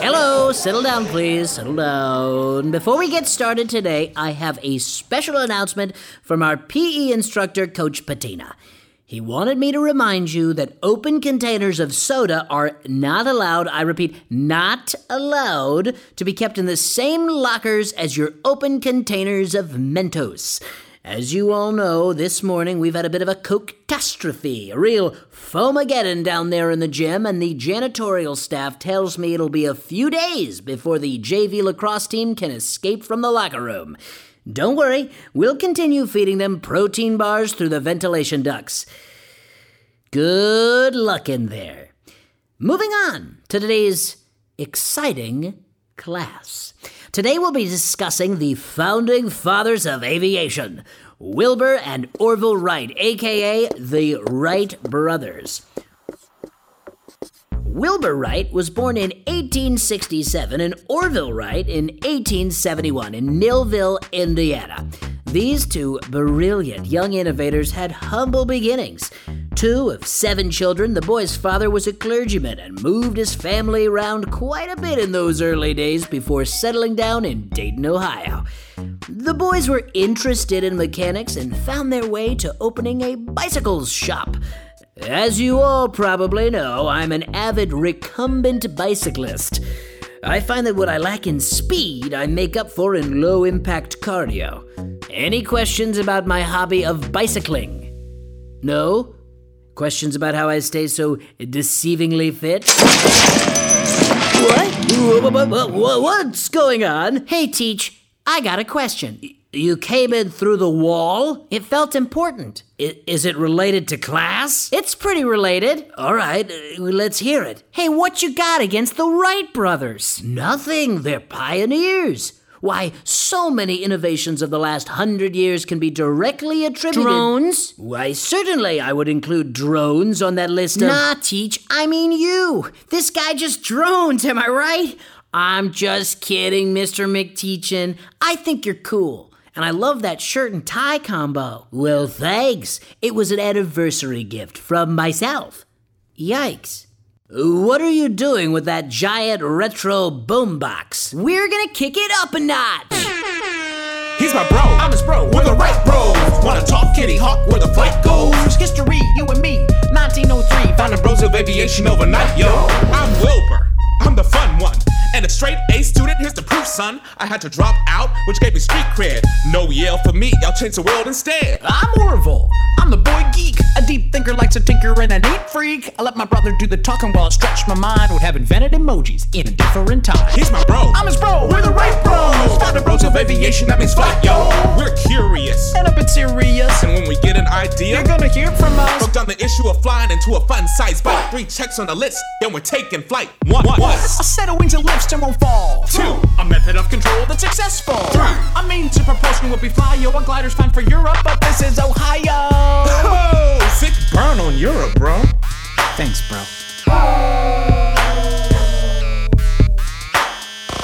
Hello, settle down, please, settle down. Before we get started today, I have a special announcement from our PE instructor, Coach Patina. He wanted me to remind you that open containers of soda are not allowed, I repeat, not allowed to be kept in the same lockers as your open containers of Mentos. As you all know, this morning we've had a bit of a catastrophe, a real foamageddon down there in the gym, and the janitorial staff tells me it'll be a few days before the JV lacrosse team can escape from the locker room. Don't worry, we'll continue feeding them protein bars through the ventilation ducts. Good luck in there. Moving on to today's exciting class. Today we'll be discussing the founding fathers of aviation, Wilbur and Orville Wright, aka the Wright brothers. Wilbur Wright was born in 1867 and Orville Wright in 1871 in Millville, Indiana. These two brilliant young innovators had humble beginnings. Two of seven children, the boy's father was a clergyman and moved his family around quite a bit in those early days before settling down in Dayton, Ohio. The boys were interested in mechanics and found their way to opening a bicycles shop. As you all probably know, I'm an avid recumbent bicyclist. I find that what I lack in speed, I make up for in low impact cardio. Any questions about my hobby of bicycling? No? Questions about how I stay so deceivingly fit? What? Wha- wha- wha- wha- What's going on? Hey, Teach, I got a question. You came in through the wall? It felt important. I- Is it related to class? It's pretty related. All right, uh, let's hear it. Hey, what you got against the Wright brothers? Nothing. They're pioneers. Why, so many innovations of the last hundred years can be directly attributed. Drones? Why, certainly I would include drones on that list of. Nah, Teach, I mean you. This guy just drones, am I right? I'm just kidding, Mr. McTeachin. I think you're cool. And I love that shirt and tie combo. Well, thanks. It was an anniversary gift from myself. Yikes. What are you doing with that giant retro boombox? We're gonna kick it up a notch. He's my bro, I'm his bro, we're the Wright bros. Wanna talk Kitty Hawk where the flight goes? History, you and me, 1903. Found the bros of aviation overnight, yo. I'm Wilbur, I'm the fun one. And a straight A student, here's the proof, son. I had to drop out, which gave me street cred. No Yale for me, y'all changed the world instead. I'm Orville. I'm the boy geek. A deep thinker likes a tinker and a neat freak. I let my brother do the talking while I stretched my mind. Would have invented emojis in a different time. He's my bro. I'm his bro. We're the Wright bros. Founded bros of aviation, that means flight, yo. We're curious. And a bit serious. And when we get an idea, You're gonna hear from us. broke down the issue of flying into a fun size bite. Three checks on the list, then we're taking flight. One, one, A set of wings and lifts and won't fall. Two. A method of control that's successful. Three. I mean, to propulsion will be fly, yo. A glider's fine for Europe, but this is Ohio. Oh, sick burn on Europe, bro. Thanks, bro.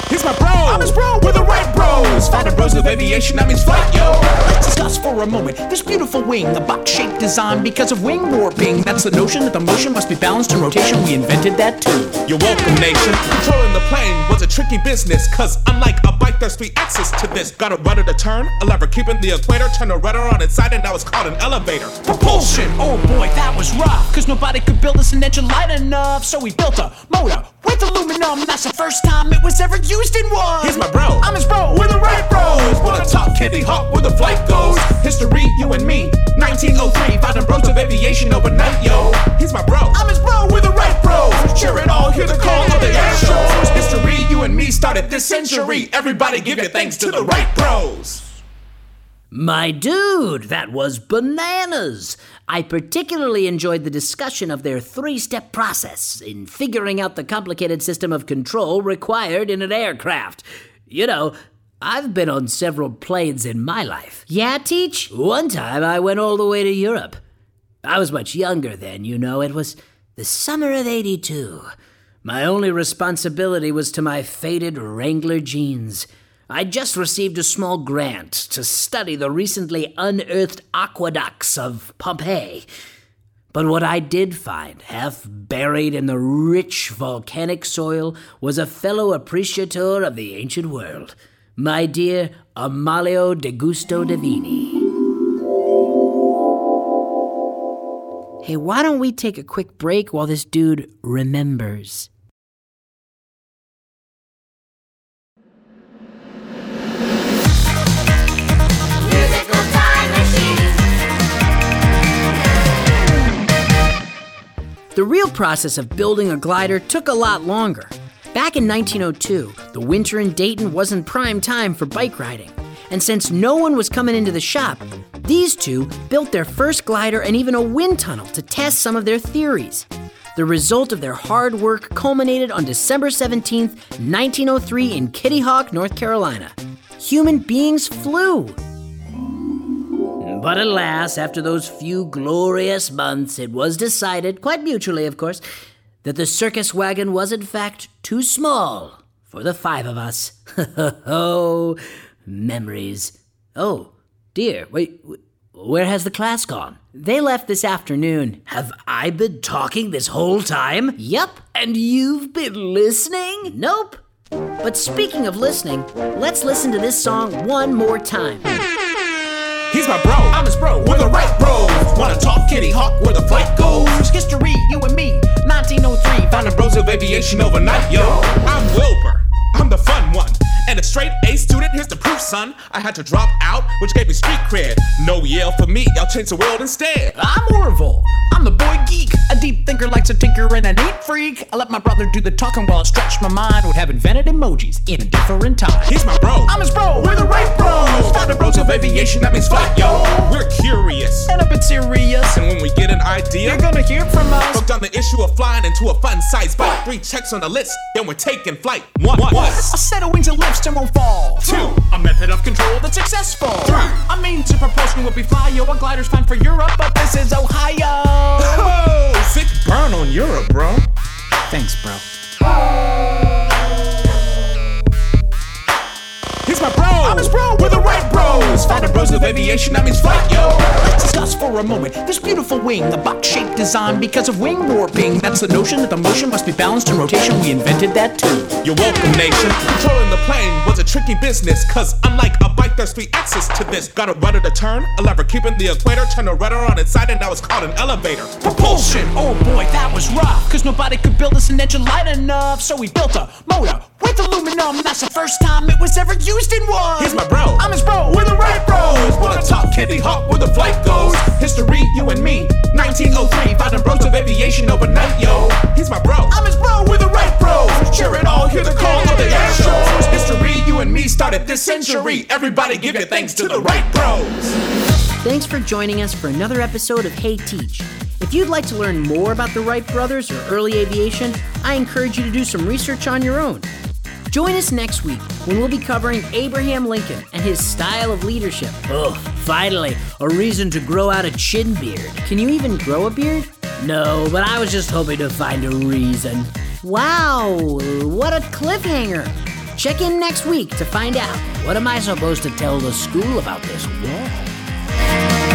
He's my bro. I'm his bro. We're the Wright bros. Bros of aviation, that means flight, yo. Let's discuss for a moment this beautiful wing, the box-shaped design because of wing warping. That's the notion that the motion must be balanced in rotation. We invented that too. You're welcome, nation. Controlling the plane was a tricky business, cause unlike a bike, there's three axes to this. Got a rudder to turn, a lever keeping the equator, turn the rudder on its side, and now it's called an elevator. Propulsion. Oh boy, that was rough. Cause nobody could build us an engine light enough. So we built a motor with aluminum. That's the first time it was ever used in one. He's my bro. I'm his bro. We're the Wright bros. Wanna talk Kitty Hawk where the flight goes? History, you and me. 1903, founding bros of aviation overnight, yo. He's my bro. I'm his bro. We're the Wright bros. Share it all, hear the call of the Astros. History, you and me started this century. Everybody give your thanks to the Wright bros. My dude, that was bananas! I particularly enjoyed the discussion of their three step process in figuring out the complicated system of control required in an aircraft. You know, I've been on several planes in my life. Yeah, Teach? One time I went all the way to Europe. I was much younger then, you know. It was the summer of 82. My only responsibility was to my faded Wrangler jeans. I'd just received a small grant to study the recently unearthed aqueducts of Pompeii. But what I did find, half buried in the rich volcanic soil, was a fellow appreciator of the ancient world, my dear Amalio de Gusto Divini. Hey, why don't we take a quick break while this dude remembers? The real process of building a glider took a lot longer. Back in 1902, the winter in Dayton wasn't prime time for bike riding. And since no one was coming into the shop, these two built their first glider and even a wind tunnel to test some of their theories. The result of their hard work culminated on December 17, 1903, in Kitty Hawk, North Carolina. Human beings flew. But alas, after those few glorious months, it was decided, quite mutually of course, that the circus wagon was in fact too small for the five of us. oh, memories. Oh, dear, wait, where has the class gone? They left this afternoon. Have I been talking this whole time? Yep. And you've been listening? Nope. But speaking of listening, let's listen to this song one more time. He's my bro. I'm his bro. We're the Wright bros. Wanna talk Kitty Hawk where the flight goes? History, you and me. 1903. Founding bros of aviation overnight, yo. I'm Wilbur. I'm the fun one. And a straight A student, here's the proof, son. I had to drop out, which gave me street cred. No Yale for me, y'all change the world instead. I'm Orville. I'm the boy geek. A deep thinker likes a tinker and a neat freak. I let my brother do the talking while I stretched my mind. Would have invented emojis in a different time. He's my bro. I'm his Founding bros of aviation, that means flight, yo. We're curious. And a bit serious. And when we get an idea, You're gonna hear from us. broke down the issue of flying into a fun size bite. Three checks on the list, then we're taking flight. One, one, A set of wings and lifts and won't fall. Two. A method of control that's successful. Three. I mean, to propulsion will be fly, yo. A glider's fine for Europe, but this is Ohio. Oh, sick burn on Europe, bro. Thanks, bro. Aviation, that means flight, yo. For a moment this beautiful wing, the box-shaped design because of wing warping. That's the notion that the motion must be balanced in rotation. We invented that too. You're welcome, nation. Controlling the plane was a tricky business, cause unlike a bike, there's three axes to this. Got a rudder to turn, a lever keeping the equator, turn the rudder on its side, and now it's called an elevator. Propulsion. Oh boy, that was rough. Cause nobody could build us an engine light enough. So we built a motor with aluminum. That's the first time it was ever used in one. He's my bro. I'm his bro. We're the Wright bros. Wanna talk Kitty Hawk where the flight goes? History, you and me. 1903, fighting bros of aviation overnight, yo. He's my bro. I'm his bro. We're the Wright bros. Share it all, hear the call of the shows. History, you and me started this century. Everybody give your thanks to the Wright bros. Thanks for joining us for another episode of Hey Teach. If you'd like to learn more about the Wright brothers or early aviation, I encourage you to do some research on your own. Join us next week when we'll be covering Abraham Lincoln and his style of leadership. Oh, finally, a reason to grow out a chin beard. Can you even grow a beard? No, but I was just hoping to find a reason. Wow, what a cliffhanger! Check in next week to find out what am I supposed to tell the school about this wall.